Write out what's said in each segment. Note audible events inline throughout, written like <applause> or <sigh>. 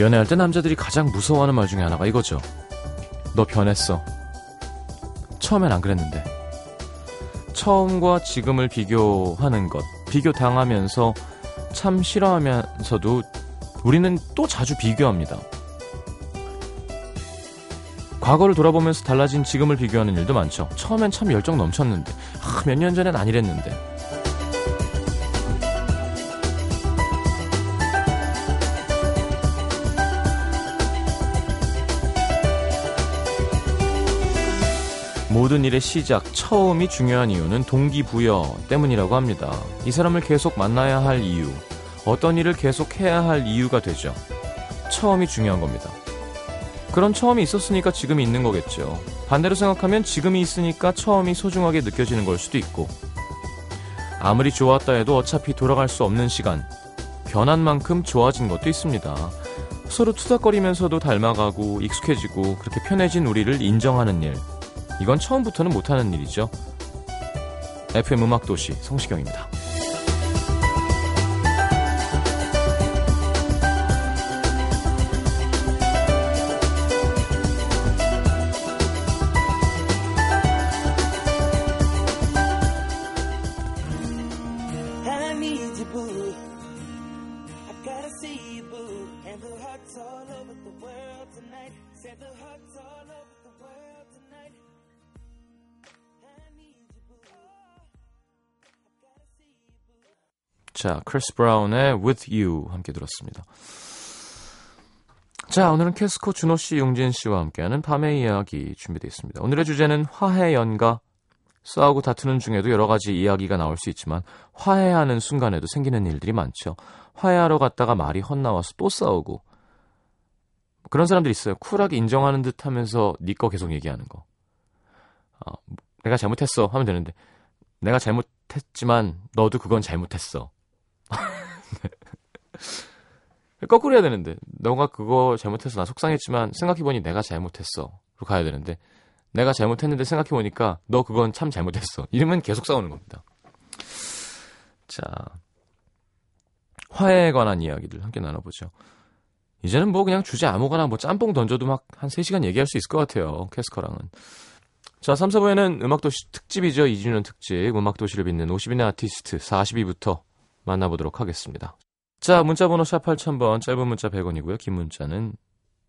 연애할 때 남자들이 가장 무서워하는 말 중에 하나가 이거죠. 너 변했어. 처음엔 안 그랬는데. 처음과 지금을 비교하는 것, 비교 당하면서 참 싫어하면서도 우리는 또 자주 비교합니다. 과거를 돌아보면서 달라진 지금을 비교하는 일도 많죠. 처음엔 참 열정 넘쳤는데, 아, 몇 년 전엔 아니랬는데. 모든 일의 시작, 처음이 중요한 이유는 동기부여 때문이라고 합니다. 이 사람을 계속 만나야 할 이유, 어떤 일을 계속 해야 할 이유가 되죠. 처음이 중요한 겁니다. 그런 처음이 있었으니까 지금이 있는 거겠죠. 반대로 생각하면 지금이 있으니까 처음이 소중하게 느껴지는 걸 수도 있고, 아무리 좋았다 해도 어차피 돌아갈 수 없는 시간, 변한 만큼 좋아진 것도 있습니다. 서로 투닥거리면서도 닮아가고 익숙해지고 그렇게 편해진 우리를 인정하는 일. 이건 처음부터는 못하는 일이죠. FM 음악도시 성시경입니다. 자, 크리스 브라운의 With You 함께 들었습니다. 자, 오늘은 캐스커 준오 씨, 융진 씨와 함께하는 밤의 이야기 준비되어 있습니다. 오늘의 주제는 화해 연가. 싸우고 다투는 중에도 여러 가지 이야기가 나올 수 있지만 화해하는 순간에도 생기는 일들이 많죠. 화해하러 갔다가 말이 헛나와서 또 싸우고 그런 사람들이 있어요. 쿨하게 인정하는 듯 하면서 네 거 계속 얘기하는 거. 어, 내가 잘못했어 하면 되는데 내가 잘못했지만 너도 그건 잘못했어. 거꾸로 해야 되는데 너가 그거 잘못해서 나 속상했지만 생각해보니 내가 잘못했어. 로 가야 되는데 내가 잘못했는데 생각해보니까 너 그건 참 잘못했어. 이러면 계속 싸우는 겁니다. 자, 화해에 관한 이야기들 함께 나눠보죠. 이제는 뭐 그냥 주제 아무거나 뭐 짬뽕 던져도 막 한 3시간 얘기할 수 있을 것 같아요. 캐스커랑은. 자, 3, 4부에는 음악도시 특집이죠. 2주년 특집. 음악도시를 빛낸 50인의 아티스트 42부터 만나보도록 하겠습니다. 자, 문자번호 샵 8000번, 짧은 문자 100원이고요. 긴 문자는,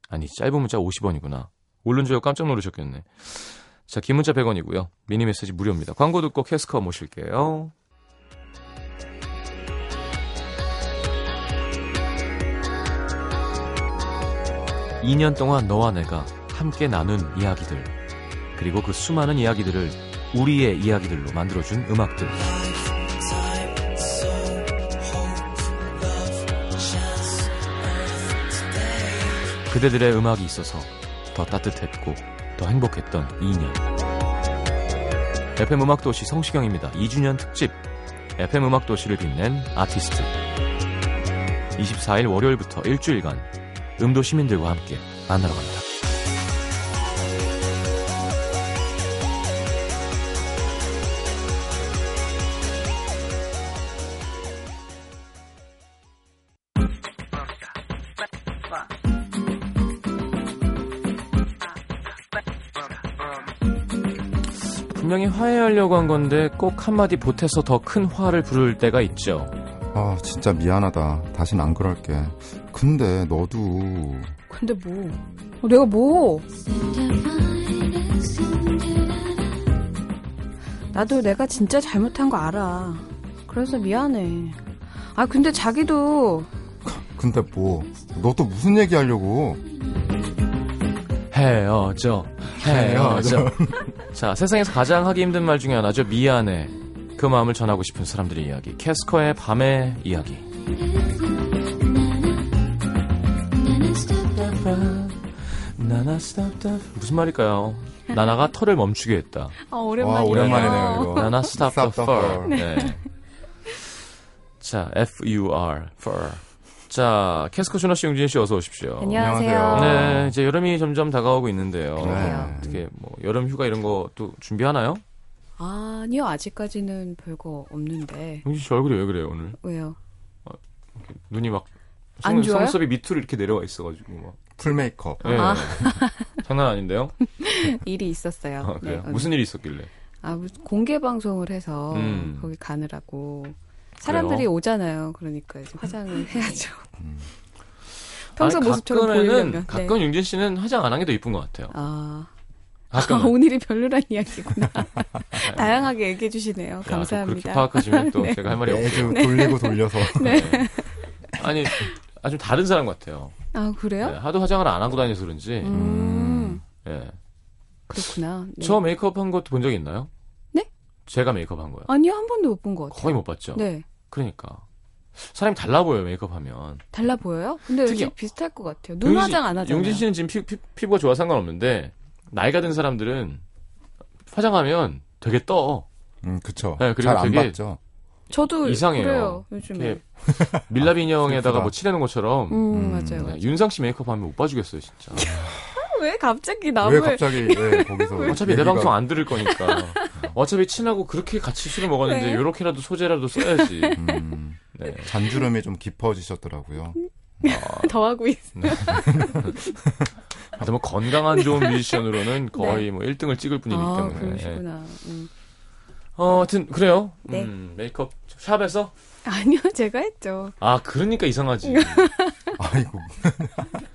아니, 짧은 문자 50원이구나. 오른 줄 깜짝 놀라셨겠네. 자, 긴 문자 100원이고요. 미니 메시지 무료입니다. 광고 듣고 캐스커 모실게요. (2년) 동안 너와 내가 함께 나눈 이야기들 그리고 그 수많은 이야기들을 우리의 이야기들로 만들어준 음악들 그대들의 음악이 있어서 더 따뜻했고 더 행복했던 2년. FM 음악도시 성시경입니다. 2주년 특집 FM 음악도시를 빛낸 아티스트. 24일 월요일부터 일주일간 음도 시민들과 함께 만나러 갑니다. 하려고 한 건데 꼭 한마디 보태서 더 큰 화를 부를 때가 있죠. 아, 진짜 미안하다. 다신 안 그럴게. 근데 너도 근데 뭐? 어, 내가 뭐? 나도 내가 진짜 잘못한 거 알아. 그래서 미안해. 아, 근데 자기도 <laughs> 근데 뭐? 너 또 무슨 얘기 하려고? 헤어져. 헤어져. <laughs> 자, 세상에서 가장 하기 힘든 말 중에 하나죠. 미안해. 그 마음을 전하고 싶은 사람들의 이야기. 캐스커의 밤의 이야기. 무슨 말일까요? 나나가 털을 멈추게 했다. 아, 와, 오랜만이에요. 오랜만이네요, 이거. 나나 stop the Stop the fur. 네. 자, F-U-R, fur. 자, 캐스커 준호 씨, 용진 씨 어서 오십시오. 안녕하세요. 안녕하세요. 네, 이제 여름이 점점 다가오고 있는데요. 네. 어떻게 뭐 여름 휴가 이런 것도 준비하나요? 아니요, 아직까지는 별거 없는데. 용진 씨 얼굴이 왜 그래요 오늘? 왜요? 눈이 막안 속- 좋아요? 속눈썹이 밑으로 이렇게 내려와 있어가지고 막. 풀 메이크업. 예. 아. <laughs> 장난 아닌데요? <laughs> 일이 있었어요. 아, 그래요? 네, 무슨 일이 있었길래? 아, 공개 방송을 해서 음. 거기 가느라고 사람들이 그래요? 오잖아요. 그러니까 이제 화장을 해야죠. 음. <laughs> 평소 아니, 모습처럼 보이려면. 네. 가끔 융진 씨는 화장 안 한 게 더 이쁜 것 같아요. 아, 가끔은. 아, 오늘이 별로란 이야기구나. <laughs> <laughs> 다양하게 얘기해 주시네요. 야, 또 감사합니다. 그렇게 파악하시면 또 네. 제가 할 말이 매주 없어요. 돌리고 돌려서. 네. 아니, 아주 다른 사람 같아요. 아, 그래요? 네, 하도 화장을 안 하고 다녀서 그런지. 음, 예. 그렇구나. 네. 저 메이크업 한 것도 본 적 있나요? 네? 제가 메이크업 한 거요. 아니요, 한 번도 못 본 것 같아요. 거의 못 봤죠. 네. 그러니까. 사람이 달라 보여요, 메이크업 하면. 달라 보여요? 근데 특히- 비슷할 것 같아요. 눈 화장 안 하잖아요. 용진 씨는 지금 피, 부가 좋아 상관없는데, 나이가 든 사람들은 화장하면 되게 떠. 음, 그쵸. 네, 그리고 잘안 되게 봤죠. 저도 이상해요. 그래요. 요즘에. 밀랍 인형에다가. 뭐 칠해놓은 것처럼. 음, 음, 맞아요. 네, 맞아요. 윤상 씨 메이크업 하면 못 봐주겠어요, 진짜. <laughs> 왜 갑자기 왜 남을 갑자기 <laughs> 예, 거기서 어차피 내 방송 안 들을 거니까. 어차피 친하고 그렇게 같이 술을 먹었는데, 네. 요렇게라도 소재라도 써야지. 음, 네. 잔주름이 좀 깊어지셨더라고요. 더 하고 있어. 하여튼 뭐 건강한 좋은 뮤지션으로는 거의 뭐 1등을 찍을 분이기 네. 아, 때문에. 그러시구나. 음. 어, 하여튼, 그래요. 네. 음, 메이크업 샵에서? 아니요, 제가 했죠. 아, 그러니까 이상하지. 아이고.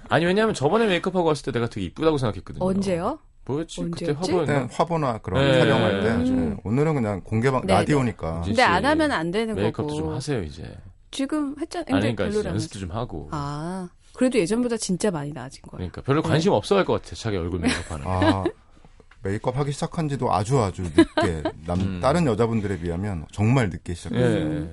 아니, 왜냐면 저번에 메이크업하고 왔을 때 내가 되게 이쁘다고 생각했거든요. 언제요? 뭐였지? 그때 언제였지? 화보였나? 그때 화보나 그런 네. 촬영할 때 음. 예, 오늘은 그냥 공개방 네, 라디오니까 네. 근데 안 씨, 하면 안 되는 메이크업도 거고. 좀 하세요, 이제. 지금 했잖아요. 아니, 그러니까. 연습도 좀 하고. 아, 그래도 예전보다 진짜 많이 나아진 거예요. 그러니까 별로 관심 없어 할 것 같아, 자기 얼굴 메이크업하는. 거. 아 메이크업 하기 시작한 지도 아주 아주 늦게 남 음. 다른 여자분들에 비하면 정말 늦게 시작했어요. 예.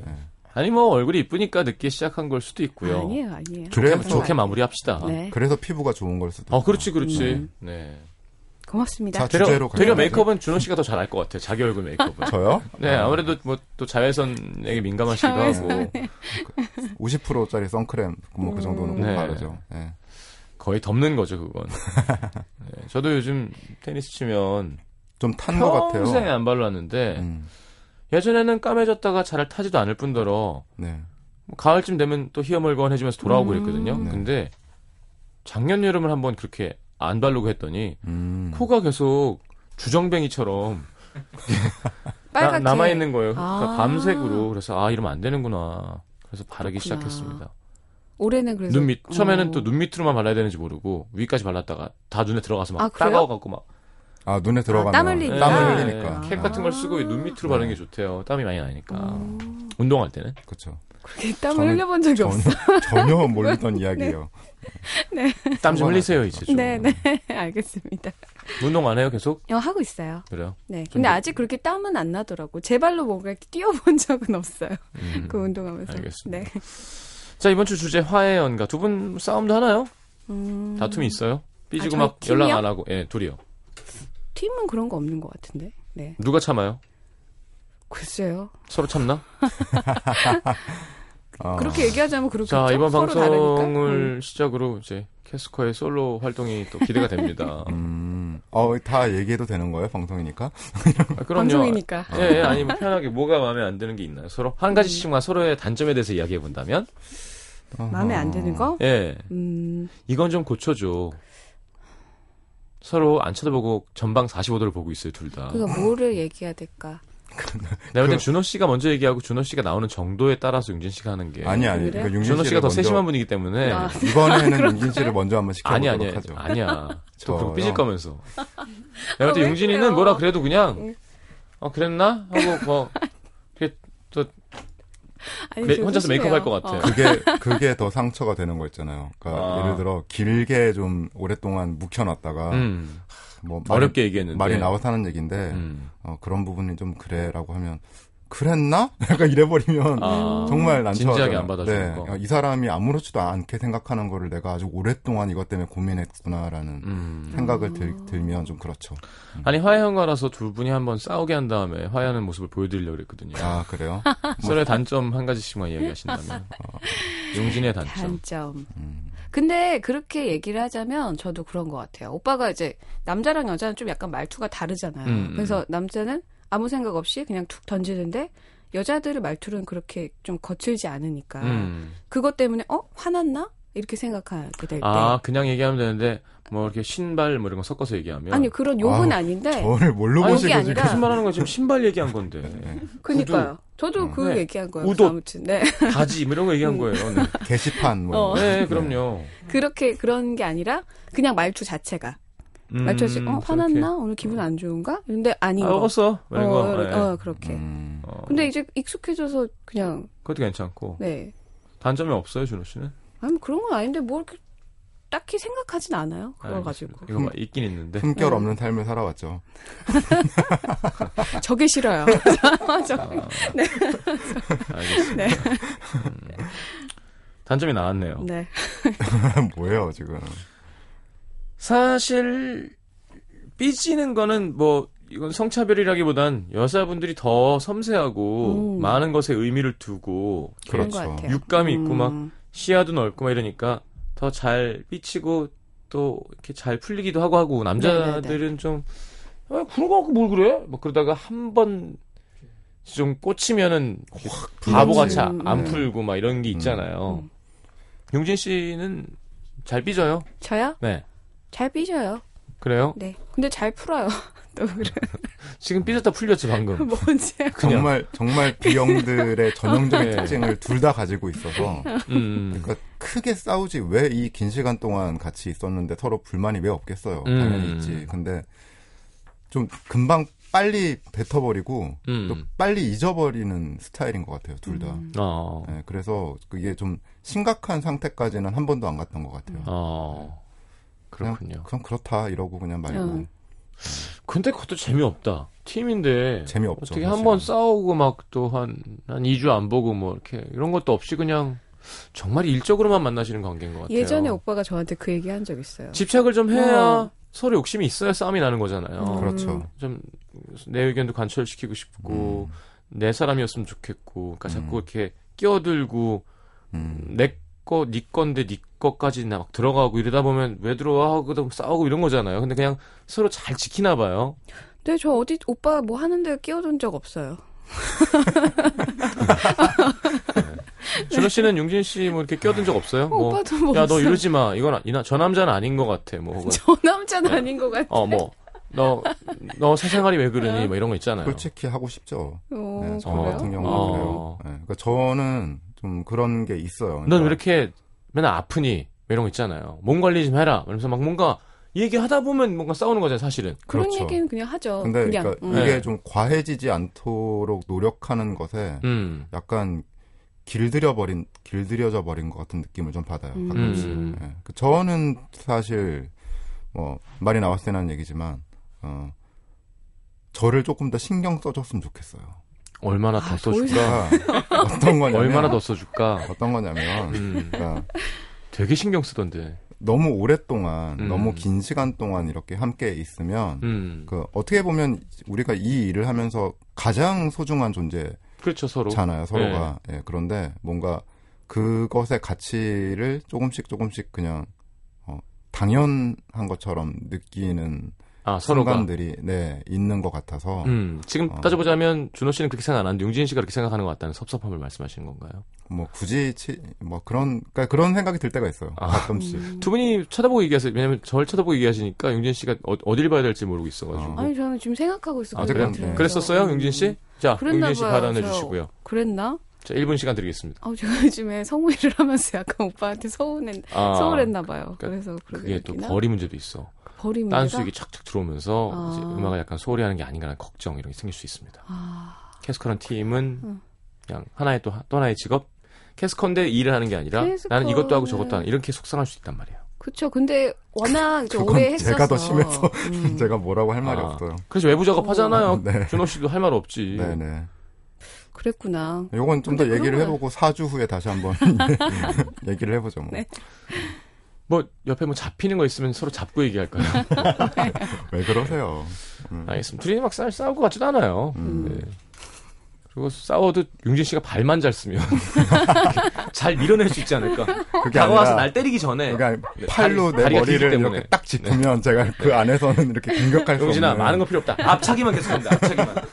아니, 뭐, 얼굴이 이쁘니까 늦게 시작한 걸 수도 있고요. 아니에요, 아니에요. 좋게, 그래서- 좋게 마무리합시다. 네. 그래서 피부가 좋은 걸 수도. 어. 그렇지, 그렇지. 음. 네. 고맙습니다. 자, 되려, 주제로 되려. 메이크업은 준호 씨가 더잘알것 같아요. 자기 얼굴 메이크업은. <laughs> 저요? 네, 아 무래도 뭐 또 자외선에 민감하시기도 하고 50%짜리 선크림 뭐그 정도는 꼭 네. 바르죠. 예. 거의 덮는 거죠, 그건. 네, 저도 요즘 테니스 치면 좀 탄것 평생 같아요. 안 발랐는데 음, 예전에는 까매졌다가 잘 타지도 않을 뿐더러 네. 뭐 가을쯤 되면 또 희어멀건해지면서 돌아오고 음. 그랬거든요. 네. 근데 작년 여름을 한번 그렇게 안 바르고 했더니 음. 코가 계속 주정뱅이처럼. <laughs> 남아 있는 거예요. 아. 그러니까 밤색으로 그래서 아 이러면 안 되는구나. 그래서 바르기 그렇구나. 시작했습니다. 올해는 그래서 눈 밑 처음에는 어. 또눈 밑으로만 발라야 되는지 모르고 위까지 발랐다가 다 눈에 들어가서 막 아, 그래요? 따가워 갖고 막 아 눈에 들어가면 땀 흘리니까. 땀을 흘리니까. 캡 같은 걸 쓰고 눈 밑으로 바르는 게 좋대요. 땀이 많이 나니까 어, 운동할 때는 그렇죠. 그렇게 땀을 저는 흘려본 적이 전혀 없어. <laughs> 전혀 모르던 <laughs> 이야기예요. 땀좀 한번 흘리세요 이제 좀. 네, 네. <laughs> 알겠습니다. 운동 안 해요 계속? 어, 하고 있어요. 그래요. 네. 좀 근데 더- 아직 그렇게 땀은 안 나더라고. 제 발로 뭔가 이렇게 뛰어본 적은 없어요. 음. 그 운동하면서. 알겠습니다. 네. 자 이번 주 주제 화해 연가 두 분 싸움도 하나요? 음, 다툼이 있어요? 삐지고 아, 막 저희 연락 팀이요? 안 하고 예 둘이요. 팀은 그런 거 없는 것 같은데. 네. 누가 참아요? 글쎄요. 서로 참나? <laughs> 아, 그렇게 얘기하자면 그렇겠죠. 자 이번 서로 방송을 다르니까. 음. 시작으로 이제 캐스커의 솔로 활동이 또 기대가 됩니다. <laughs> 음, 어, 다 얘기해도 되는 거예요? 방송이니까? 아, 그럼요. 방송이니까. 예, 예, 아니 뭐 편하게 뭐가 마음에 안 드는 게 있나요? 서로 한 가지씩만 서로의 단점에 대해서 이야기해 본다면, 마음에 안 드는 거? 예, 음, 이건 좀 고쳐줘. 서로 안 쳐다보고 전방 45도를 보고 있어요, 둘 다. 그거 뭐를 얘기해야 될까? 내가 볼땐 준호 씨가 먼저 얘기하고 준호 씨가 나오는 정도에 따라서 융진 씨가 하는 게. 아니, 아니. 그래? 그러니까 융진 준호 씨가 더 먼저- 세심한 분이기 때문에. 아. 이번에는 윤진 씨를 먼저 한번 아니, 시켜보도록 아니, 하죠. 아니야. 그렇게 삐질 거면서. 내가 볼때 왜 융진이는? 뭐라 그래도 그냥, 어, 그랬나? 하고, 뭐, <laughs> 이렇게 또 아니, 혼자서 소심해요. 메이크업 할 것 같아요. 어. 그게, 그게 더 상처가 되는 거 있잖아요. 그러니까 아. 예를 들어, 길게 좀 오랫동안 묵혀놨다가, 음, 뭐, 말이, 어렵게 얘기했는데. 말이 나와서 하는 얘기인데, 음. 어, 그런 부분이 좀 그래라고 하면, 그랬나? <laughs> 약간 이래버리면, 아, 정말 난처하잖아요. 진지하게 안 받아주는 거. 어, 이 사람이 아무렇지도 않게 생각하는 거를 내가 아주 오랫동안 이것 때문에 고민했구나라는 음. 생각을 들, 들면 좀 그렇죠. 아니 화해연가라서 두 분이 한번 싸우게 한 다음에 화해하는 모습을 보여드리려고 그랬거든요. 아, 그래요? <laughs> 서로의 단점 한 가지씩만 이야기하신다면 <laughs> 어, 용진의 단점. 단점. 음. 근데 그렇게 얘기를 하자면 저도 그런 것 같아요. 오빠가 이제 남자랑 여자는 좀 약간 말투가 다르잖아요. 음, 음. 그래서 남자는 아무 생각 없이 그냥 툭 던지는데 여자들의 말투는 그렇게 좀 거칠지 않으니까 음. 그것 때문에 어 화났나 이렇게 생각하게 될 때. 아, 그냥 얘기하면 되는데, 뭐, 이렇게 신발, 뭐 이런 거 섞어서 얘기하면. 아니 그런 욕은 아우, 아닌데 저를 뭘로 아니, 보시고 아니라- 무슨 말 하는 거야? 지금 신발 얘기한 건데. 그니까요. 저도 음. 그 네. 얘기한 거예요. 우도. 아무튼 네 바지, 뭐 이런 거 얘기한 거예요. 네, 게시판 뭐 어. 네, 그럼요. 그렇게 그런 게 아니라 그냥 말투 자체가 음, 자체 어. 화났나 오늘 기분 안 좋은가 근데 아닌 아, 거. 먹었어. 어, 거. 어, 네. 어, 그렇게. 음. 어, 근데 이제 익숙해져서 그냥 그것도 괜찮고. 네 단점이 없어요, 준호 씨는? 아니 뭐 그런 건 아닌데 뭐 이렇게 딱히 생각하진 않아요. 그거 알겠습니다. 가지고 이거 막 있긴 있는데. 품결 네. 없는 삶을 살아왔죠. <laughs> 저게 싫어요. <laughs> <laughs> 저- 아, 알겠습니다. 네. 음. 단점이 나왔네요. 네. 뭐예요 지금? 사실 삐지는 거는 뭐 이건 성차별이라기보단 여자분들이 더 섬세하고 음. 많은 것에 의미를 두고 그렇죠. 육감이 있고 막 음. 시야도 넓고 막 이러니까 더 잘 삐치고 또 이렇게 잘 풀리기도 하고 하고 남자들은 좀 아, 그런 거 갖고 뭘 그래? 뭐 그러다가 한 번 좀 꽂히면은 바보같이 음, 안 음. 풀고 막 이런 게 있잖아요. 음. 용진 씨는 잘 삐져요? 저요? 네. 잘 삐져요. 그래요? 네. 근데 잘 풀어요. <laughs> 또 그래. 지금 삐졌다 풀렸지 방금. <laughs> 뭔지. 정말 정말 B형들의 전형적인 <laughs> 네. 특징을 둘 다 가지고 있어서 음. 그러니까 크게 싸우지 왜 이 긴 시간 동안 같이 있었는데 서로 불만이 왜 없겠어요. 음. 당연히 있지. 근데 좀 금방 빨리 뱉어버리고 또 음. 빨리 잊어버리는 스타일인 것 같아요. 둘 다. 음. 어. 네, 그래서 그게 좀 심각한 상태까지는 한 번도 안 갔던 것 같아요. 어. 그냥, 그렇군요. 그냥 그렇다 이러고 그냥 말고 음. 근데 그것도 재미없다. 팀인데. 재미없죠. 어떻게. 한 번 싸우고 막 또 한, 한 2주 안 보고 뭐 이렇게 이런 것도 없이 그냥 정말 일적으로만 만나시는 관계인 것 같아요. 예전에 오빠가 저한테 그 얘기 한 적 있어요. 집착을 좀 해야 어. 서로 욕심이 있어야 싸움이 나는 거잖아요. 음. 그렇죠. 좀 내 의견도 관철시키고 싶고 내 사람이었으면 좋겠고 그러니까 자꾸 음. 이렇게 끼어들고 음. 내 거, 네 건데 네 거까지 막 들어가고 이러다 보면 왜 들어와 하고 또 싸우고 이런 거잖아요. 근데 그냥 서로 잘 지키나 봐요. 근데 저 어디 오빠 뭐 하는데 끼어든 적 없어요. 준호 씨는 용진 씨 뭐 이렇게 끼어든 적 없어요? 어, 뭐, 오빠도 뭐 야, 너. 이러지 마. 이건, 아- 이나, 저 남자는 아닌 것 같아. 뭐, 혹은, 저 남자는 아닌 것 같아. 어, 뭐, 너, 너 사생활이 왜 그러니? 뭐 이런 거 있잖아요. 솔직히 하고 싶죠. 어, 네, 저 그래요? 같은 경우는 어. 그래요. 네, 그러니까 저는 좀 그런 게 있어요. 넌 그러니까 왜 이렇게 맨날 아프니? 뭐 이런 거 있잖아요. 몸 관리 좀 해라. 이러면서 막 뭔가 얘기하다 보면 뭔가 싸우는 거잖아요, 사실은. 그런 그렇죠. 얘기는 그냥 하죠. 근데 그냥. 그러니까 음. 네. 이게 좀 과해지지 않도록 노력하는 것에 음. 약간 길들여 버린 길들여져 버린 것 같은 느낌을 좀 받아요. 음. 가끔씩. 음. 예. 그 저는 사실 뭐 말이 나왔을 때는 얘기지만 어 저를 조금 더 신경 써줬으면 좋겠어요. 얼마나 더 아, 더 써줄까? <laughs> 어떤 거냐면 얼마나 더 써줄까? 어떤 거냐면 음. 그러니까 되게 신경 쓰던데. 너무 오랫동안 음. 너무 긴 시간 동안 이렇게 함께 있으면 음. 그 어떻게 보면 우리가 이 일을 하면서 가장 소중한 존재잖아요 그렇죠, 서로. 서로가 예, 그런데 뭔가 그것의 가치를 조금씩 조금씩 그냥 어, 당연한 것처럼 느끼는 아, 서로가. 순간들이 네 있는 것 같아서 음. 지금 어. 따져보자면 준호 씨는 그렇게 생각 안 하는데 용진 씨가 그렇게 생각하는 것 같다는 섭섭함을 말씀하시는 건가요? 뭐 굳이 치, 뭐 그런 그러니까 그런 생각이 들 때가 있어요 아. 가끔씩 음. 두 분이 쳐다보고 얘기하세요. 왜냐면 저를 쳐다보고 얘기하시니까 용진 씨가 어, 딜 봐야 될지 모르고 있어가지고. 어. 아니 저는 지금 생각하고 있어. 아? 그래요? 네. 그랬었어요, 용진 씨? 자, 용진 씨 발언해 저. 주시고요. 그랬나? 자, 1분 시간 드리겠습니다. 아, 제가 요즘에 성우일을 하면서 약간 오빠한테 서운했, 아, 서운했나 봐요. 그러니까 그래서 그게 또? 거리 문제도 있어. 문제가? 딴수익이 착착 들어오면서 아. 이제 음악을 약간 소홀히 하는 게 아닌가라는 걱정 이런 게 생길 수 있습니다. 아, 캐스커란 팀은 응. 그냥 하나의 또, 또 하나의 직업? 캐스커인데 일을 하는 게 아니라 캐스커는- 나는 이것도 하고 저것도 하는 이렇게 속상할 수 있단 말이에요. 그쵸. 근데 워낙 오래 했어서. 제가 더 심해서 음. <laughs> 제가 뭐라고 할 말이 아. 없어요. 그래서 외부 작업하잖아요. 네. 준호 씨도 할 말 없지. 네네. 그랬구나. 요건 좀 더 얘기를 그런 해보고 4주 후에 다시 한번 <laughs> <laughs> 얘기를 해보죠. 뭐. 네. 뭐 옆에 뭐 잡히는 거 있으면 서로 잡고 얘기할까요? <laughs> 왜 그러세요? 음. 알겠습니다. 둘이 막 싸, 싸울 것 같지도 않아요. 음. 네. 그리고 싸워도 용진 씨가 발만 잘 쓰면 <laughs> 잘 밀어낼 수 있지 않을까. 그게 다가와서 날 때리기 전에 그러니까 네, 팔로 다리- 내 머리를 때문에. 네. 이렇게 딱 짚으면 제가 그 안에서는 이렇게 공격할 수 용진아 많은 거 필요 없다. 앞차기만 계속합니다. 앞차기만. <laughs>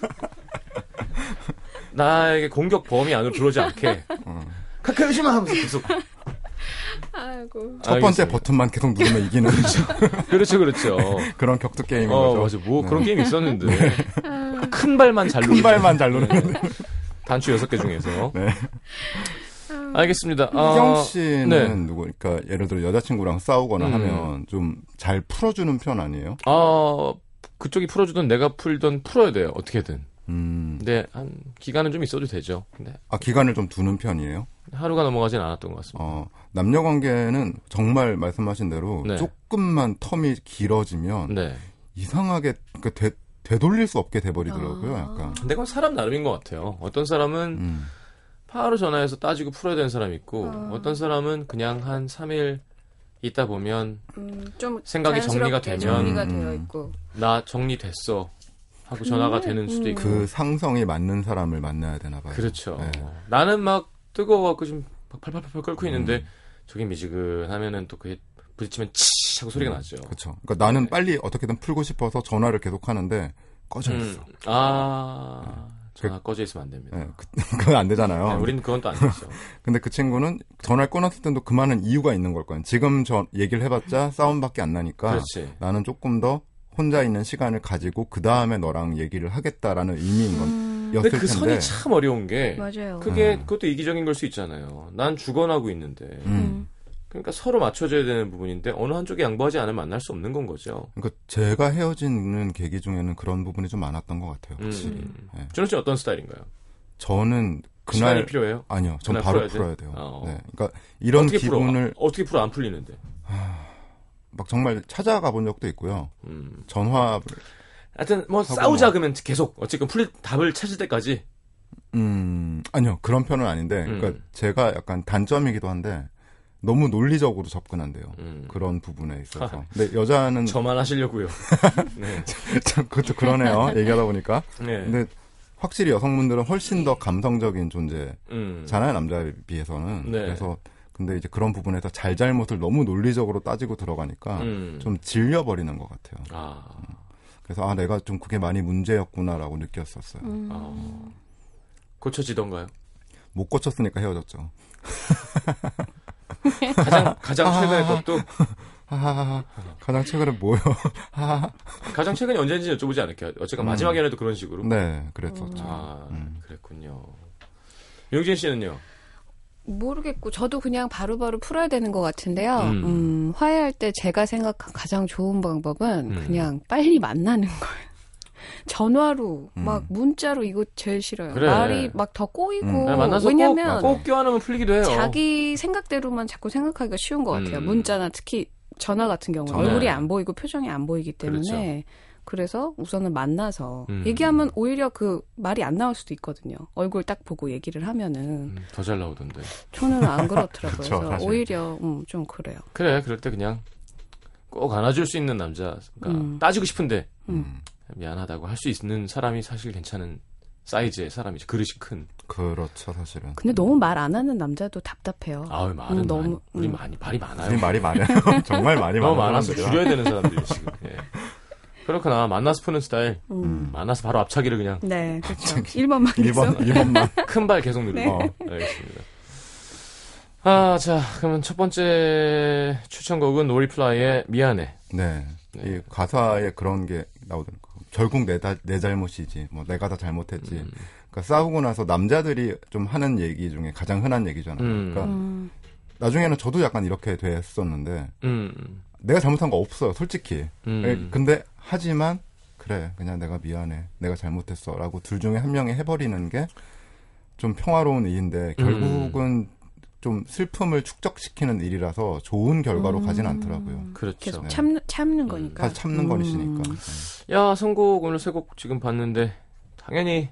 나에게 공격 범위 안으로 들어오지 않게 어. 카카오시마 하면서 계속 아이고. 첫 번째 알겠습니다. 버튼만 계속 누르면 이기는 <laughs> 그렇죠 그렇죠. <laughs> 그런 격투 게임인 어 거죠. 맞아 뭐 네. 그런 게임 있었는데 큰 발만 잘큰 누르는 발만 잘 누르는. 단추 여섯 개 중에서 네. 알겠습니다. 아, 희경 씨는 네. 누구, 그러니까 예를 들어 여자친구랑 싸우거나 음. 하면 좀 잘 풀어주는 편 아니에요? 아 그쪽이 풀어주든 내가 풀든 풀어야 돼요 어떻게든. 음. 근데 한 기간은 좀 있어도 되죠. 근데 아, 기간을 좀 두는 편이에요? 하루가 넘어가진 않았던 것 같습니다. 어, 남녀 관계는 정말 말씀하신 대로 네. 조금만 텀이 길어지면 네. 이상하게 그 되, 되돌릴 수 없게 돼버리더라고요, 아. 약간. 근데 그건 사람 나름인 것 같아요. 어떤 사람은 음. 바로 전화해서 따지고 풀어야 되는 사람이 있고 아. 어떤 사람은 그냥 한 3일 있다 보면 음, 좀 생각이 정리가 되면 정리가 음. 되어 있고. 나 정리됐어 하고 전화가 되는 수도 있고 그 상성이 맞는 사람을 만나야 되나 봐요. 그렇죠. 네. 나는 막 뜨거워갖고 지금 막 팔팔팔팔 끓고 있는데 음. 저기 미지근하면은 또 그게 부딪히면 치 하고 소리가 나죠. 그렇죠. 그러니까 나는 네. 빨리 어떻게든 풀고 싶어서 전화를 계속 하는데 꺼져 음, 있어. 아 전화 꺼져 있으면 안 됩니다. 네, 그, <laughs> 그건 안 되잖아요. 네, 우리는 그건 또 안 되죠. <laughs> 근데 그 친구는 전화를 끊었을 때도 그만한 이유가 있는 걸 거예요. 지금 저 얘기를 해봤자 싸움밖에 안 나니까 그렇지. 나는 조금 더 혼자 있는 시간을 가지고 그 다음에 너랑 얘기를 하겠다라는 의미인 건 음, 근데 그 텐데. 선이 참 어려운 게 맞아요. 그게 음. 그것도 이기적인 걸 수 있잖아요. 난 죽어나고 있는데 음. 그러니까 서로 맞춰줘야 되는 부분인데 어느 한쪽이 양보하지 않으면 만날 수 없는 건 거죠. 그러니까 제가 헤어지는 계기 중에는 그런 부분이 좀 많았던 것 같아요. 확실히. 음. 네. 준호 씨 어떤 스타일인가요? 저는 시간이 그날 필요해요? 아니요, 전 바로 풀어야 돼? 풀어야 돼요. 어. 네, 그러니까 이런 어떻게 기분을 풀어? 어떻게 풀어 안 풀리는데? 막 정말 찾아가 본 적도 있고요. 음. 전화, 하여튼 뭐 싸우자 뭐. 그러면 계속 어쨌든 풀릴 답을 찾을 때까지. 음, 아니요, 그런 편은 아닌데, 그러니까 음. 제가 약간 단점이기도 한데 너무 논리적으로 접근한대요. 음. 그런 부분에 있어서. <laughs> 근데 여자는 저만 하시려고요. <laughs> 네. 참 그것도 그러네요. <laughs> 얘기하다 보니까. 네. 근데 확실히 여성분들은 훨씬 더 감성적인 존재잖아요, 음. 남자에 비해서는. 네. 그래서 근데 이제 그런 부분에서 잘잘못을 너무 논리적으로 따지고 들어가니까 음. 좀 질려버리는 것 같아요. 아. 그래서 아 내가 좀 그게 많이 문제였구나라고 느꼈었어요. 음. 어. 고쳐지던가요? 못 고쳤으니까 헤어졌죠. <laughs> 가장 가장 아. 최근의 것도 하하하. 가장 최근에 뭐요? 하하하. 가장 최근이 언제인지 여쭤보지 않을게요. 어쨌건 음. 마지막에라도 그런 식으로. 네, 그랬었죠. 아, 음. 그랬군요. 용진 씨는요? 모르겠고 저도 그냥 바로 바로 풀어야 되는 것 같은데요. 음. 음, 화해할 때 제가 생각한 가장 좋은 방법은 음. 그냥 빨리 만나는 거예요. 전화로 음. 막 문자로 이거 제일 싫어요. 그래. 말이 막 더 꼬이고 음. 네, 왜냐면 꼭, 꼭 껴안으면 풀리기도 해요. 자기 생각대로만 자꾸 생각하기가 쉬운 것 같아요. 음. 문자나 특히 전화 같은 경우는 전화. 얼굴이 안 보이고 표정이 안 보이기 때문에 그렇죠. 그래서 우선은 만나서 음. 얘기하면 오히려 그 말이 안 나올 수도 있거든요. 얼굴 딱 보고 얘기를 하면은 음, 더잘 나오던데. 저는 안 그렇더라고요. <laughs> 그쵸, 그래서 사실. 오히려 음, 좀 그래요. 그래, 그럴 때 그냥 꼭 안아줄 수 있는 남자. 그러니까 음. 따지고 싶은데 음. 미안하다고 할 수 있는 사람이 사실 괜찮은 사이즈의 사람이지. 그릇이 큰. 그렇죠, 사실은. 근데 너무 말 안 하는 남자도 답답해요. 아우 말은 음, 너무- 많이, 우리 음. 많이 말이 많아요. 우리 말이 많아요. <laughs> 정말 많이 너무 많아요. 많아서 줄여야 되는 사람들이 지금. 예. <laughs> 그렇구나. 만나서 푸는 스타일. 음. 만나서 바로 앞차기를 그냥 네, 그렇죠. 1번만 1번, 1번만. 큰 발 계속 누르고. 네. 어, 알겠습니다. 아, 자, 그러면 첫 번째 추천곡은 노리플라이의 미안해. 네. 네. 이 가사에 그런 게 나오더라고요. 결국 내, 다, 내 잘못이지. 뭐 내가 다 잘못했지. 음. 그러니까 싸우고 나서 남자들이 좀 하는 얘기 중에 가장 흔한 얘기잖아요. 음. 그러니까 음. 나중에는 저도 약간 이렇게 됐었는데 음, 내가 잘못한 거 없어요, 솔직히. 음. 예, 근데 하지만 그래 그냥 내가 미안해 내가 잘못했어라고 둘 중에 한 명이 해버리는 게 좀 평화로운 일인데 음. 결국은 좀 슬픔을 축적시키는 일이라서 좋은 결과로 음. 가진 않더라고요. 그렇죠. 계속 네. 참, 참는 거니까. 다 참는 음. 거니시니까. 야, 선곡 오늘 세 곡 지금 봤는데 당연히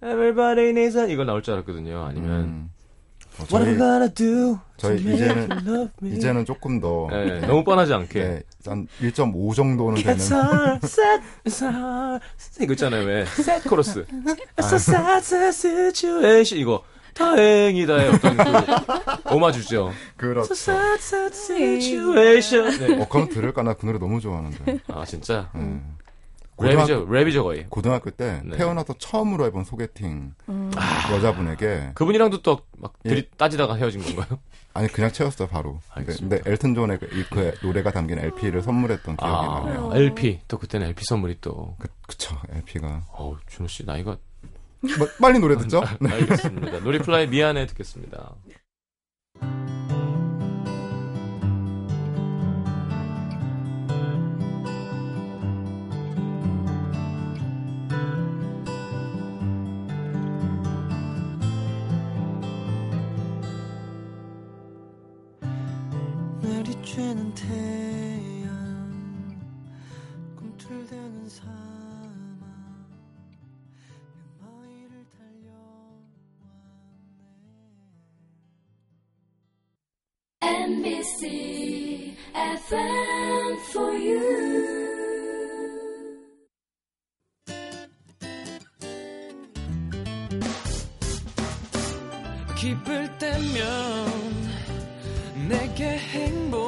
Everybody needs a 이거 나올 줄 알았거든요. 아니면 음. 어, What 저희 I'm gonna do 저희 이제는- you love me. 이제는 조금 더 네, 너무 뻔하지 않게. 네, 한1.5 정도는 되는 이거 있잖아요 왜 sad 코러스 It's a sad, sad situation 이거 다행이다의 어떤 그 오마주죠 그렇죠. It's a sad, sad situation 네. 어 그럼 들을까 나 그 노래 너무 좋아하는데. 아 진짜 네. 랩이죠, 랩이죠 거의. 고등학교 때 네. 태어나서 처음으로 해본 소개팅 음. 여자분에게 그분이랑도 또막 예. 따지다가 헤어진 건가요? <laughs> 아니 그냥 채웠어요 바로. 알겠습니다. 근데 엘튼 존의 그, 이- 그 노래가 담긴 LP를 선물했던 기억이 나네요. 아, LP 또 그때는 LP 선물이 또. 그, 그쵸 LP가 어우 준오 씨 나이가 뭐, 빨리 노래 듣죠? <laughs> 네. 알겠습니다. 노리플라이 미안해 듣겠습니다. 내리쬐는 태양 꿈틀대는 사막. 마일을 달려왔네 NBC FM for you. 기쁠 때면 내게 행복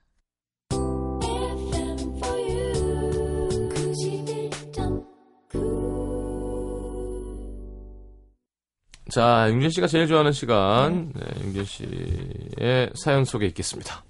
자, 융진 씨가 제일 좋아하는 시간. 네, 융진 씨의 사연 속에 있겠습니다.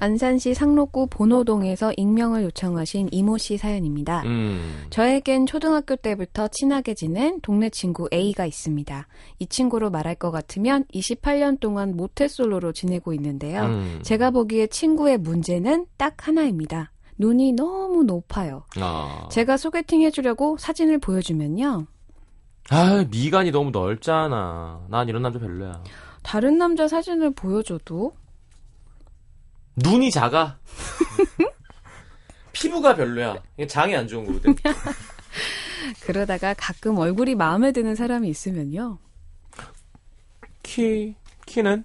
안산시 상록구 본오동에서 익명을 요청하신 이모 씨 사연입니다. 음. 저에겐 초등학교 때부터 친하게 지낸 동네 친구 A가 있습니다. 이 친구로 말할 것 같으면 28년 동안 모태솔로로 지내고 있는데요. 음. 제가 보기에 친구의 문제는 딱 하나입니다. 눈이 너무 높아요. 아. 제가 소개팅 해주려고 사진을 보여주면요. 아, 미간이 너무 넓잖아. 난 이런 남자 별로야. 다른 남자 사진을 보여줘도 눈이 작아. <laughs> 피부가 별로야. 이게 장이 안 좋은 거거든. <laughs> 그러다가 가끔 얼굴이 마음에 드는 사람이 있으면요. 키, 키는?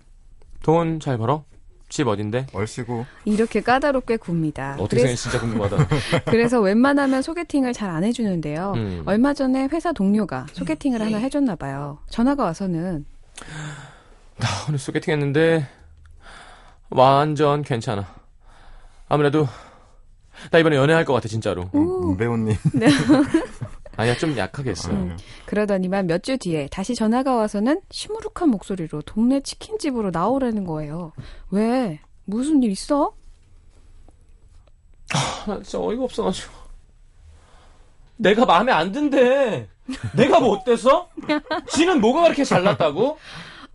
돈 잘 벌어? 집 어딘데? 얼씨구 이렇게 까다롭게 굽니다. 어떻게 그래서, 진짜 궁금하다. <laughs> 그래서 웬만하면 소개팅을 잘 안 해주는데요. 음. 얼마 전에 회사 동료가 소개팅을 하나 해줬나 봐요. 전화가 와서는 나 오늘 소개팅 했는데 완전 괜찮아. 아무래도 나 이번에 연애할 것 같아 진짜로. 문배우님 <laughs> <laughs> 아니야 좀 약하게 했어. 음. 그러더니만 몇 주 뒤에 다시 전화가 와서는 시무룩한 목소리로 동네 치킨집으로 나오라는 거예요. 왜? 무슨 일 있어? 나 진짜 어이가 없어가지고. 내가 마음에 안 든대. 내가 뭐 어때서? 지는 뭐가 그렇게 잘났다고?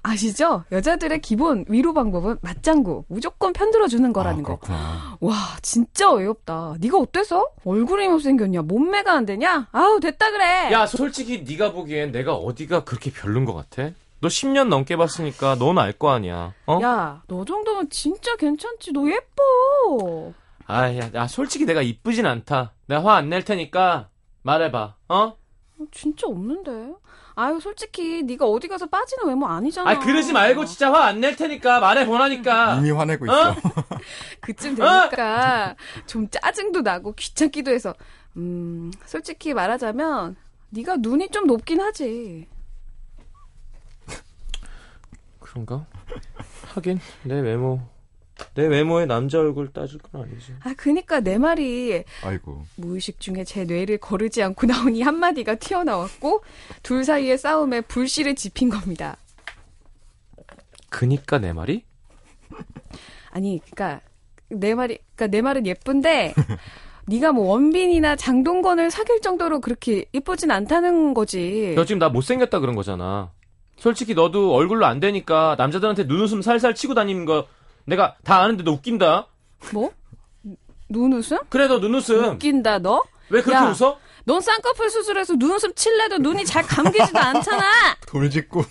아시죠? 여자들의 기본 위로 방법은 맞장구, 무조건 편들어 주는 거라는 아, 거. 와, 진짜 어이없다. 네가 어때서? 얼굴이 못생겼냐? 몸매가 안 되냐? 아우, 됐다 그래. 야 솔직히 네가 보기엔 내가 어디가 그렇게 별론 것 같아? 너 10년 넘게 봤으니까 넌 알 거 아니야. 어? 야, 너 정도면 진짜 괜찮지. 너 예뻐. 아 야, 야 솔직히 내가 이쁘진 않다. 내가 화 안 낼 테니까 말해봐. 어? 어, 진짜 없는데. 아유, 솔직히 네가 어디 가서 빠지는 외모 아니잖아. 아 그러지 말고 진짜 화 안 낼 테니까 말해 보라니까. <laughs> 이미 화내고 있어. 어? <laughs> 그쯤 되니까 좀 짜증도 나고 귀찮기도 해서 음, 솔직히 말하자면 네가 눈이 좀 높긴 하지. 그런가? 하긴 내 외모 내 외모에 남자 얼굴 따질 건 아니지. 아, 그니까 내 말이 아이고. 무의식 중에 제 뇌를 거르지 않고 나온 이 한마디가 튀어나왔고 둘 사이의 싸움에 불씨를 지핀 겁니다. 그니까 내 말이? 아니, 그니까 내 말이, 그니까 내 말은 예쁜데 네가 뭐 원빈이나 장동건을 사귈 정도로 그렇게 예쁘진 않다는 거지. 너 지금 나 못생겼다 그런 거잖아. 솔직히 너도 얼굴로 안 되니까 남자들한테 눈웃음 살살 치고 다니는 거 내가 다 아는데 너 웃긴다. 뭐? 눈웃음? 그래 너 눈웃음. 웃긴다 너? 왜 그렇게 야. 웃어? 넌 쌍꺼풀 수술해서 눈웃음 칠래도 눈이 잘 감기지도 않잖아. 돌직구.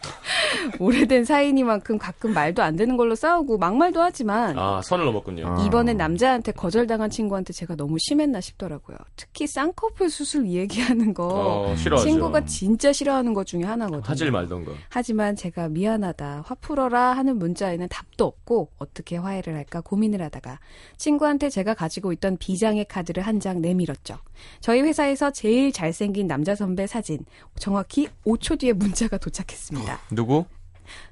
<laughs> 오래된 사이니만큼 가끔 말도 안 되는 걸로 싸우고 막말도 하지만 아, 선을 넘었군요. 아. 이번엔 남자한테 거절당한 친구한테 제가 너무 심했나 싶더라고요. 특히 쌍꺼풀 수술 얘기하는 거 어, 싫어하죠. 친구가 진짜 싫어하는 것 중에 하나거든요. 하질 말던가. 하지만 제가 미안하다, 화 풀어라 하는 문자에는 답도 없고 어떻게 화해를 할까 고민을 하다가 친구한테 제가 가지고 있던 비장의 카드를 한 장 내밀었죠. 저희 회사에서 제일 잘생긴 남자 선배 사진 정확히 5초 뒤에 문자가 도착했습니다. 누구?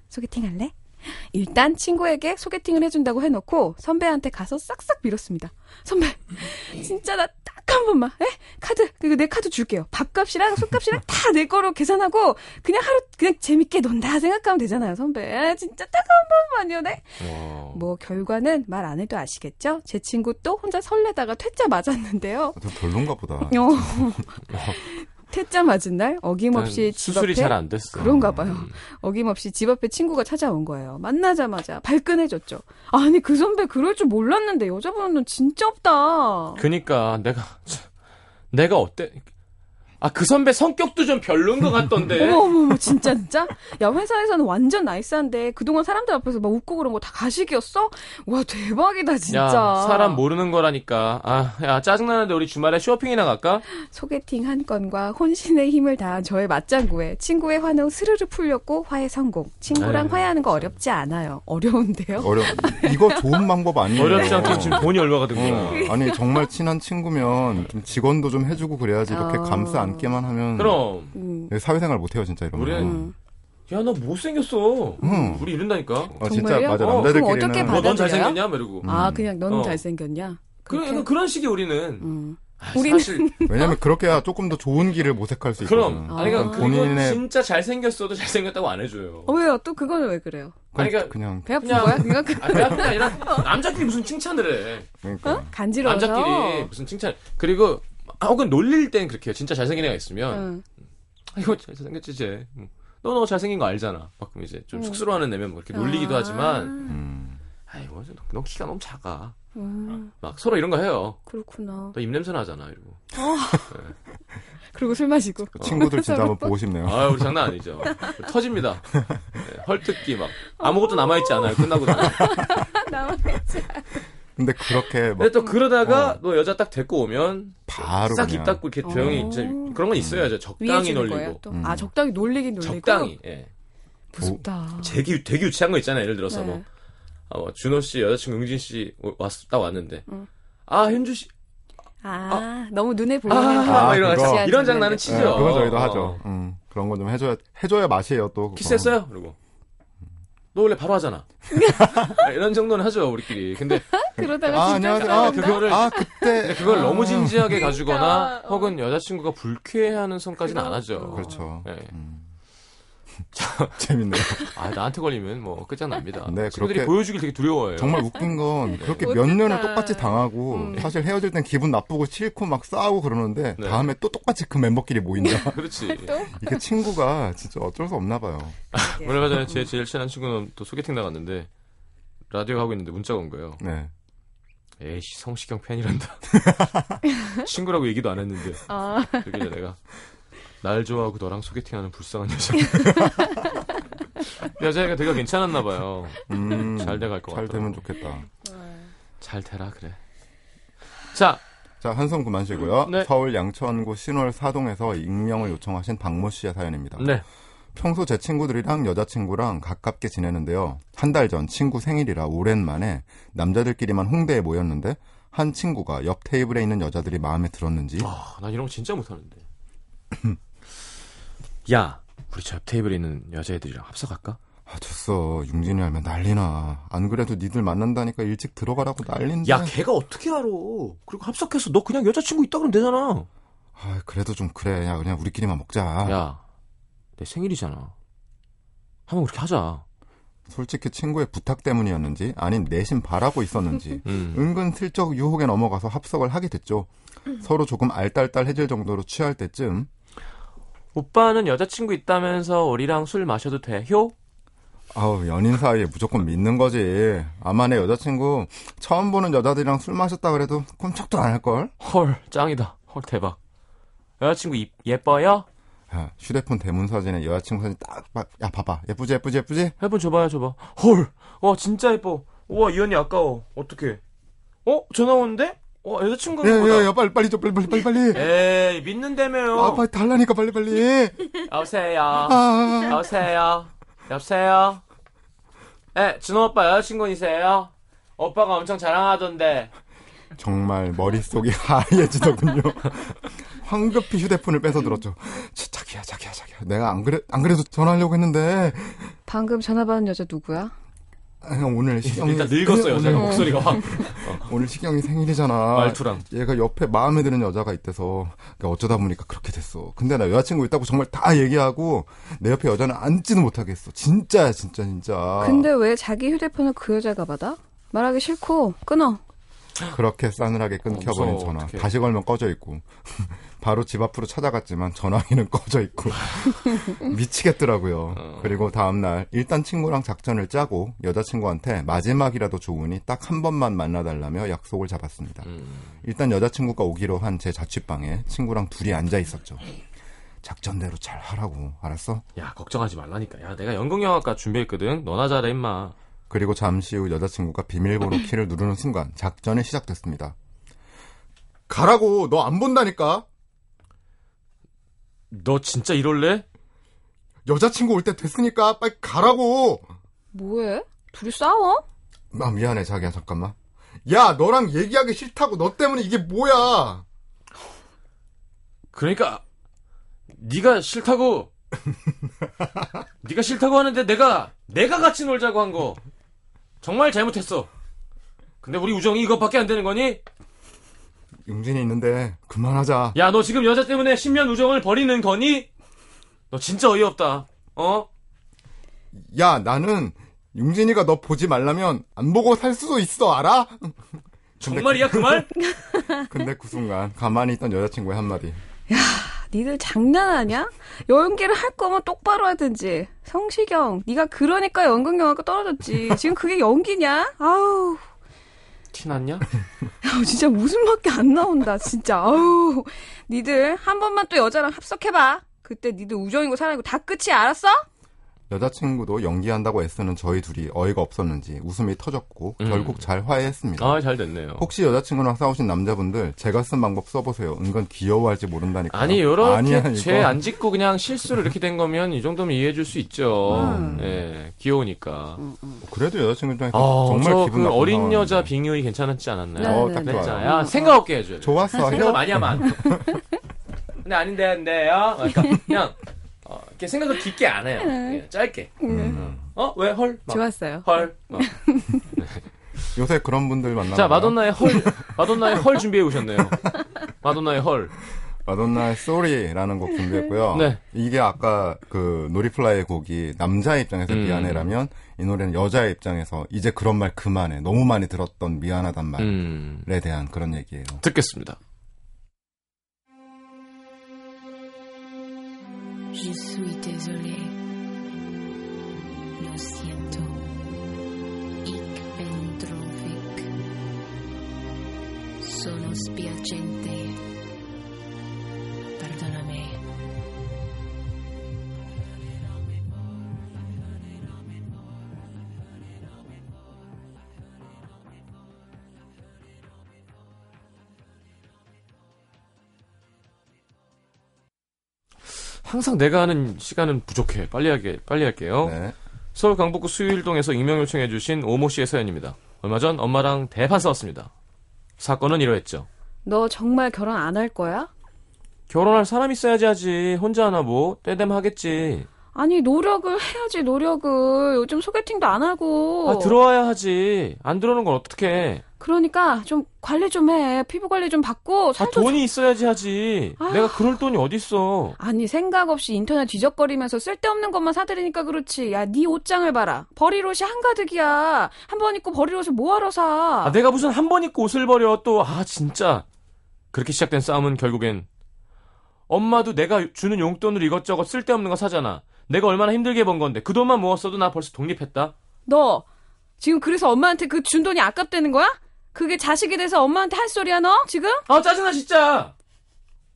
소개팅 할래? 일단 친구에게 소개팅을 해준다고 해놓고 선배한테 가서 싹싹 빌었습니다. 선배, 진짜 나 딱 한 번만, 에? 카드, 그리고 내 카드 줄게요. 밥값이랑 술값이랑 다 내 거로 계산하고 그냥 하루 그냥 재밌게 논다 생각하면 되잖아요, 선배. 에, 진짜 딱 한 번만요, 네? 와. 뭐 결과는 말 안 해도 아시겠죠? 제 친구 또 혼자 설레다가 퇴짜 맞았는데요. 좀 별론가 보다. 어. <laughs> <laughs> 퇴짜 맞은 날 어김없이 집 수술이 잘 안 됐어. 그런가 봐요. 어김없이 집 앞에 친구가 찾아온 거예요. 만나자마자 발끈해줬죠. 아니 그 선배 그럴 줄 몰랐는데 여자분은 진짜 없다. 그니까 내가 참, 내가 어때? 아 그 선배 성격도 좀 별론 것 같던데. <laughs> 어머 어머 어머 진짜 진짜? 야 회사에서는 완전 나이스한데 그동안 사람들 앞에서 막 웃고 그런 거 다 가식이었어? 와 대박이다 진짜. 야 사람 모르는 거라니까. 아 야 짜증나는데 우리 주말에 쇼핑이나 갈까? 소개팅 한 건과 혼신의 힘을 다한 저의 맞장구에 친구의 화는 스르르 풀렸고 화해 성공. 친구랑 에이, 화해하는 거 어렵지 않아요. 어려운데요? 어려. 이거 좋은 방법 아니에요. 어렵지 않게 지금 돈이 얼마가 든 거야. 어, 아니 정말 친한 친구면 좀 직원도 좀 해주고 그래야지 이렇게 어. 감싸 안게만 하면 그럼 음. 사회생활 못 해요 진짜 이러면. 우리- 음. 야너 못생겼어. 음. 우리 이런다니까. 어, 진짜 정말요? 맞아 어, 남자들끼리는 그럼 어떻게 뭐 넌? 잘생겼냐? 막 이러고. 아 그냥 넌 어. 잘생겼냐? 그런 그렇게? 그런 식이 우리는. 음. 아, 우리는- 사실 <laughs> 왜냐면 그렇게 해야 조금 더 좋은 길을 모색할 수 있거든. 그럼 아니 그러니까 본인의 진짜 잘생겼어도 잘생겼다고 안 해줘요. 어, 왜요? 또 그거는 왜 그래요? 아니, 그냥, 그러니까- 그냥 배 아픈 그냥- 거야? 그냥 그, 아니 그게 아니라 남자끼리 무슨 칭찬을 해. 그러니까 어? 간지러워서. 남자끼리 무슨 칭찬. 그리고 아, 혹은 놀릴 땐 그렇게 해요. 진짜 잘생긴 애가 있으면 응. 아, 이거 잘생겼지 쟤. 너 너 잘생긴 거 알잖아. 막 그럼 이제 좀 음. 쑥스러워하는 애면 뭐 이렇게 놀리기도 아. 하지만 음. 아이고 너, 너 키가 너무 작아. 음, 막 서로 이런 거 해요. 그렇구나. 너 입냄새 나잖아 이러고. <laughs> 그리고 술 마시고. 그 친구들 진짜 한번 보고 싶네요. 아 우리 장난 아니죠. 터집니다. 네, 헐뜯기 막 아무것도 남아 있지 않아요. 끝나고 나면. <laughs> 나와있지. 근데 그렇게 막 근데 또 그러다가 어. 또 여자 딱 데리고 오면 바로 싹 그냥 입 닫고 이렇게 조용히 어. 진짜 그런 건 있어야죠. 적당히 놀리고. 음. 아, 적당히 놀리긴 놀리고. 적당히. 예. 무섭다. 되게 되게 유치한 거 있잖아요. 예를 들어서 네. 뭐, 아, 뭐 준호 씨 여자친구 응진 씨 왔, 딱 왔는데 응. 아 현주 씨 아, 너무 눈에 보이는 아, 거. 막 이런, 그거. 이런 장난은 네, 치죠. 그건 저희도 어. 하죠. 음, 그런 거좀 해줘야 해줘야 맛이에요 또. 그거. 키스했어요? 그리고 너 원래 바로 하잖아. 아, <laughs> 이런 정도는 하죠 우리끼리. 근데 <laughs> 그러다가 아 진짜 안녕하세요. 아, 싫어한다? 그거를- 아 그때 그걸 아, 너무 진지하게 가지거나 그러니까, 어. 혹은 여자친구가 불쾌해하는 선까지는 안 하죠. 그렇죠. 예. 음. <laughs> 재밌네요. 아 나한테 걸리면 뭐 끝장납니다. 네, 친구들이 그렇게- 보여주길 되게 두려워해요. 정말 웃긴 건 그렇게 몇. 년을 똑같이 당하고 음. 사실 헤어질 땐 기분 나쁘고 싫고 막 싸우고 그러는데 네. 다음에 또 똑같이 그 멤버끼리 모인다. <laughs> 그렇지. 이게 친구가 진짜 어쩔 수 없나 봐요. 얼마 전에 제 제일 친한 친구는 또 소개팅 나갔는데 라디오 하고 있는데 문자가 온 거예요. 네. 에이씨 성시경 팬이란다. <laughs> 친구라고 얘기도 안 했는데 아, 그게 내가 날 좋아하고 너랑 소개팅하는 불쌍한 여자. 여자애가 되게 괜찮았나 봐요. 음, 잘 돼갈 것잘 같더라고. 되면 좋겠다. 잘 되라 그래. 자, 자, 한손 그만 쉬고요. 네. 서울 양천구 신월 사동에서 익명을 요청하신 박모 씨의 사연입니다. 네. 평소 제 친구들이랑 여자친구랑 가깝게 지내는데요. 한 달 전 친구 생일이라 오랜만에 남자들끼리만 홍대에 모였는데 한 친구가 옆 테이블에 있는 여자들이 마음에 들었는지 아, 난 이런 거 진짜 못하는데. <clears throat> 야, 우리 저 옆 테이블에 있는 여자애들이랑 합석할까? 아 됐어 융진이 알면 난리나 안 그래도 니들 만난다니까 일찍 들어가라고 난린데 야, 걔가 어떻게 알아? 그리고 합석해서 너 그냥 여자친구 있다 그러면 되잖아. 아 그래도 좀 그래 야 그냥 우리끼리만 먹자 야, 내 생일이잖아. 한번 그렇게 하자. 솔직히 친구의 부탁 때문이었는지 아닌 내심 바라고 있었는지 <laughs> 음. 은근 슬쩍 유혹에 넘어가서 합석을 하게 됐죠 서로 조금 알딸딸해질 정도로 취할 때쯤 오빠는 여자친구 있다면서 우리랑 술 마셔도 돼? 효? 아우 연인 사이에 무조건 믿는 거지 아마 내 여자친구 처음 보는 여자들이랑 술 마셨다 그래도 꼼짝도 안 할 걸 헐, 짱이다. 헐, 대박. 여자친구 이- 예뻐요? 야, 휴대폰 대문 사진에 여자친구 사진 딱, 봐. 야, 봐봐. 예쁘지, 예쁘지, 예쁘지? 해본 줘봐요, 줘봐. 헐, 와 진짜 예뻐. 우와 이 언니 아까워. 어떡해? 어 전화 오는데? 어 여자친구가 야, 보다. 야, 야, 빨리, 빨리 줘, 빨리, 빨리, 빨리, 빨리. 에이 믿는다며요. 아, 빨리 달라니까, 빨리, 빨리. <laughs> 여보세요. 아, 여보세요. 여보세요. 에 준호 오빠 여자친구이세요? 오빠가 엄청 자랑하던데. 정말 머릿속이 <laughs> 하얘지더군요. 황급히 휴대폰을 뺏어 들었죠. 자, 자기야, 자기야, 자기야. 내가 안 그래, 안 그래도 전화하려고 했는데, 방금 전화 받은 여자 누구야? 아, 형, 오늘 시경이. 일단 늙었어요. 오늘, 제가 목소리가 확. 오늘 시경이 생일이잖아. 말투랑. 얘가 옆에 마음에 드는 여자가 있대서 그러니까 어쩌다 보니까 그렇게 됐어. 근데 나 여자친구 있다고 정말 다 얘기하고 내 옆에 여자는 앉지도 못하겠어. 진짜야, 진짜, 진짜. 근데 왜 자기 휴대폰을 그 여자가 받아? 말하기 싫고 끊어. 그렇게 싸늘하게 끊겨버린 무서워, 전화. 어떡해. 다시 걸면 꺼져 있고. <laughs> 바로 집 앞으로 찾아갔지만 전화기는 <laughs> 꺼져 있고. <laughs> 미치겠더라고요. 어. 그리고 다음날 일단 친구랑 작전을 짜고 여자친구한테 마지막이라도 좋으니 딱 한 번만 만나달라며 약속을 잡았습니다. 음. 일단 여자친구가 오기로 한 제 자취방에 친구랑 둘이 앉아 있었죠. 작전대로 잘 하라고 알았어? 야 걱정하지 말라니까. 야 내가 연극영화과 준비했거든. 너나 잘해 임마. 그리고 잠시 후 여자친구가 비밀번호 <laughs> 키를 누르는 순간 작전이 시작됐습니다. 가라고 너 안 본다니까. 너 진짜 이럴래? 여자친구 올 때 됐으니까 빨리 가라고. 뭐해? 둘이 싸워? 아 미안해 자기야 잠깐만. 야 너랑 얘기하기 싫다고 너 때문에 이게 뭐야? 그러니까 네가 싫다고. <laughs> 네가 싫다고 하는데 내가 내가 같이 놀자고 한 거 정말 잘못했어. 근데 우리 우정이 이것밖에 안 되는 거니? 용진이 있는데 그만하자. 야, 너 지금 여자 때문에 10년 우정을 버리는 거니? 너 진짜 어이없다. 어? 야 나는 용진이가 너 보지 말라면 안 보고 살 수도 있어 알아? 정말이야 그 말? 근데 그 순간 가만히 있던 여자친구의 한마디. 니들 장난하냐? 연기를 할 거면 똑바로 하든지. 성시경, 네가 그러니까 연극영화가 떨어졌지. 지금 그게 연기냐? 아우, 티 났냐? <laughs> 아우, 진짜 웃음밖에 안 나온다. 진짜. 아우, 니들 한 번만 또 여자랑 합석해봐. 그때 니들 우정이고 사랑이고 다 끝이 알았어? 여자친구도 연기한다고 애쓰는 저희 둘이 어이가 없었는지 웃음이 터졌고 음. 결국 잘 화해했습니다. 아, 잘 됐네요. 혹시 여자친구랑 싸우신 남자분들 제가 쓴 방법 써보세요. 은근 귀여워할지 모른다니까. 아니, 요렇게 아니야, 이거. 죄안 짓고 그냥 실수로 이렇게 된 거면 이 정도면 이해해 줄 수 있죠. 음. 예, 귀여우니까. 그래도 여자친구 입장에서 아, 정말 저 기분 그 나쁜 어린 상황인데. 여자 빙의 괜찮았지 않았나요? 네, 어, 네, 딱 네. 좋아요. 진짜, 야, 생각 없게 해줘요. 좋았어. 생각 형. 많이 하면. <laughs> 근데 아닌데, 안 돼요? 그러니까 그냥, 어, 이렇게 생각을 깊게 안 해요. 그냥 짧게. 음. 어? 왜 헐? 막, 좋았어요. 헐. 막. <laughs> 요새 그런 분들 만나. 자, 마돈나의 헐, <laughs> 마돈나의 헐 준비해 오셨네요. 마돈나의 헐. 마돈나의 Sorry라는 곡 준비했고요. 네. 이게 아까 그 노리플라이의 곡이 남자의 입장에서 음. 미안해라면 이 노래는 여자의 입장에서 이제 그런 말 그만해. 너무 많이 들었던 미안하단 말에 음, 대한 그런 얘기예요. 듣겠습니다. Je suis désolé. Lo siento. Ich bin traurig. Sono spiacente. 항상 내가 하는 시간은 부족해. 빨리 하게, 빨리 할게요. 네. 서울 강북구 수유일동에서 익명 요청해주신 오모 씨의 사연입니다. 얼마 전 엄마랑 대판 싸웠습니다. 사건은 이러했죠. 너 정말 결혼 안 할 거야? 결혼할 사람 있어야지 하지. 혼자 하나 뭐, 때되면 하겠지. 아니, 노력을 해야지, 노력을. 요즘 소개팅도 안 하고. 아, 들어와야 하지. 안 들어오는 건 어떡해. 그러니까 좀 관리 좀 해. 피부 관리 좀 받고 아, 살도 돈이 있어야지 하지. 아. 내가 그럴 돈이 어딨어. 아니 생각 없이 인터넷 뒤적거리면서 쓸데없는 것만 사들이니까 그렇지. 야, 네 옷장을 봐라. 버릴 옷이 한가득이야. 한 번 입고 버릴 옷을 뭐하러 사? 아, 내가 무슨 한 번 입고 옷을 버려 또. 아, 진짜. 그렇게 시작된 싸움은 결국엔 엄마도 내가 주는 용돈으로 이것저것 쓸데없는 거 사잖아. 내가 얼마나 힘들게 번 건데 그 돈만 모았어도 나 벌써 독립했다. 너 지금 그래서 엄마한테 그 준 돈이 아깝다는 거야? 그게 자식이 돼서 엄마한테 할 소리야 너 지금? 아 짜증나 진짜.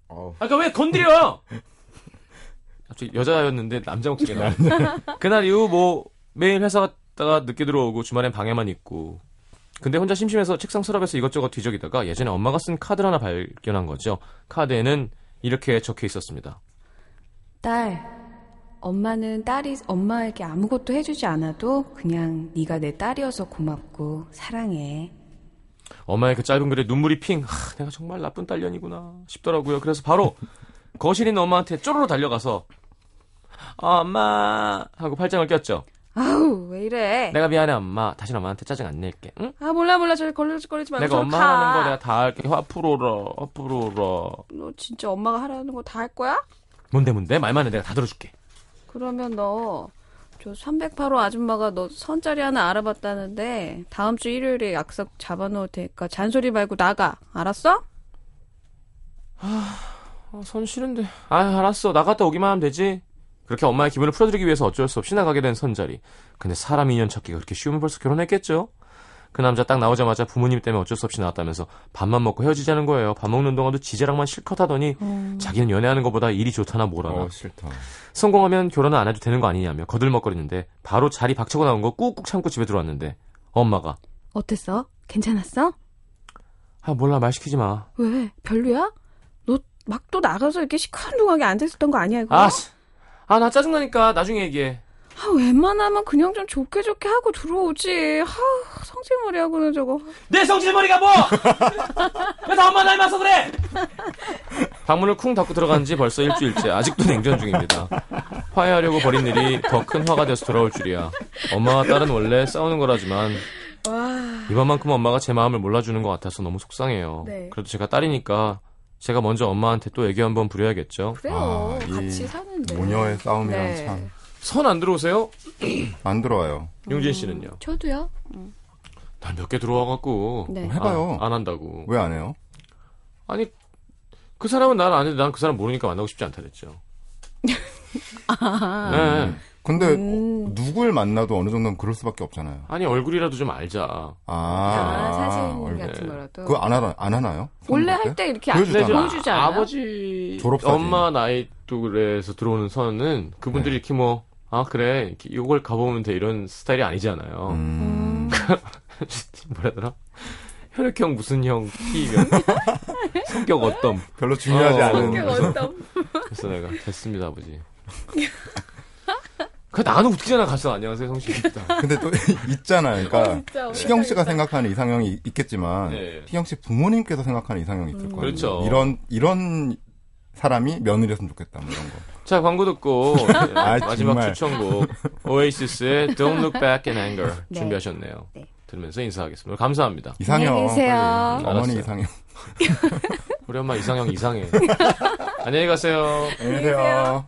어우. 아까 왜 건드려? <laughs> 갑자기 여자였는데 남자 목소리가 <laughs> 나. 그날 이후 뭐 매일 회사 갔다가 늦게 들어오고 주말엔 방에만 있고. 근데 혼자 심심해서 책상 서랍에서 이것저것 뒤적이다가 예전에 엄마가 쓴 카드를 하나 발견한 거죠. 카드에는 이렇게 적혀 있었습니다. 딸, 엄마는 딸이 엄마에게 아무것도 해주지 않아도 그냥 네가 내 딸이어서 고맙고 사랑해. 엄마의 그 짧은 글에 눈물이 핑. 하, 내가 정말 나쁜 딸년이구나 싶더라고요. 그래서 바로 거실에 있는 엄마한테 쪼르르 달려가서 엄마 하고 팔짱을 꼈죠. 아우 왜 이래? 내가 미안해 엄마. 다시는 엄마한테 짜증 안 낼게. 응? 아 몰라 몰라 저리 걸리거리지 말고 내가 엄마 가. 하는 거 내가 다 할게. 앞으로 라 앞으로 라너 진짜 엄마가 하라는 거 다 할 거야? 뭔데 뭔데? 말만 해 내가 다 들어줄게. 그러면 너 저 308호 아줌마가 너 선자리 하나 알아봤다는데 다음 주 일요일에 약속 잡아놓을 테니까 잔소리 말고 나가. 알았어? 아, 손 싫은데. 아, 알았어. 나갔다 오기만 하면 되지. 그렇게 엄마의 기분을 풀어드리기 위해서 어쩔 수 없이 나가게 된 선자리. 근데 사람 인연 찾기가 그렇게 쉬우면 벌써 결혼했겠죠? 그 남자 딱 나오자마자 부모님 때문에 어쩔 수 없이 나왔다면서 밥만 먹고 헤어지자는 거예요. 밥 먹는 동안도 지제랑만 실컷 하더니 자기는 연애하는 것보다 일이 좋다나 뭐라나. 어, 싫다. 성공하면 결혼은 안 해도 되는 거 아니냐며 거들먹거리는데 바로 자리 박차고 나온 거 꾹꾹 참고 집에 들어왔는데 엄마가 어땠어? 괜찮았어? 아 몰라 말 시키지 마. 왜? 별로야? 너 막 또 나가서 이렇게 시큰둥하게 앉아 있었던 거 아니야 이거? 아, 씨. 아, 나 짜증나니까 나중에 얘기해. 아, 웬만하면 그냥 좀 좋게 좋게 하고 들어오지. 아, 성질머리 하고는 저거. 내 성질머리가 뭐! 왜다 엄마 닮아서 그래! 방문을 쿵 닫고 들어간 지 벌써 일주일째. 아직도 냉전 중입니다. 화해하려고 벌인 일이 더 큰 화가 돼서 돌아올 줄이야. 엄마와 딸은 원래 싸우는 거라지만 와. 이번만큼 엄마가 제 마음을 몰라주는 것 같아서 너무 속상해요. 네. 그래도 제가 딸이니까 제가 먼저 엄마한테 또 애교 한번 부려야겠죠. 그래요. 아, 이 같이 사는데. 모녀의 싸움이란 네. 참. 선 안 들어오세요? <clears throat> 안 들어와요. 용진 씨는요? 저도요. 난몇 개 들어와갖고 네. 해봐요. 안, 안 한다고. 왜 안 해요? 아니 그 사람은 난 아는데 난그 사람 모르니까 만나고 싶지 않다 그랬죠. <laughs> 네. 근데 음. 누굴 만나도 어느 정도는 그럴 수밖에 없잖아요. 아니 얼굴이라도 좀 알자. 아, 아, 사진 얼굴. 같은 거라도. 그거 안, 하나, 안 하나요? 원래 할 때 이렇게 안 보여주잖아. 보여주지 않아요? 아버지 졸업 사진. 엄마 나이 또래에서 들어오는 선은 그분들이 네. 이렇게 뭐 아 그래 이걸 가보면 돼 이런 스타일이 아니잖아요. 음. <laughs> 뭐라 더라? 혈액형 무슨 형 T면 <laughs> 성격 어떤 별로 중요하지 어, 않은. 어떤 그래서 내가 됐습니다 아버지. 그 나는 웃기잖아 가서 안녕하세요 성식입니다. 근데 또 <laughs> 있잖아요. 그러니까 진짜 시경 씨가 생각하는 이상형이 있겠지만 네. 시경 씨 부모님께서 생각하는 이상형이 있을 거예요. 그렇죠. 이런 이런 사람이 며느리였으면 좋겠다. 뭐 이런 거. 자 광고 듣고 <laughs> 아, 마지막 정말. 추천곡 오에이시스의 Don't Look Back in Anger <laughs> 네. 준비하셨네요. 네. 들으면서 인사하겠습니다. 감사합니다. 이상형. 안녕히 계세요. 빨리. 어머니. 이상형. <laughs> 우리 엄마 이상형 이상해. 안녕히 가세요. 안녕히 계세요.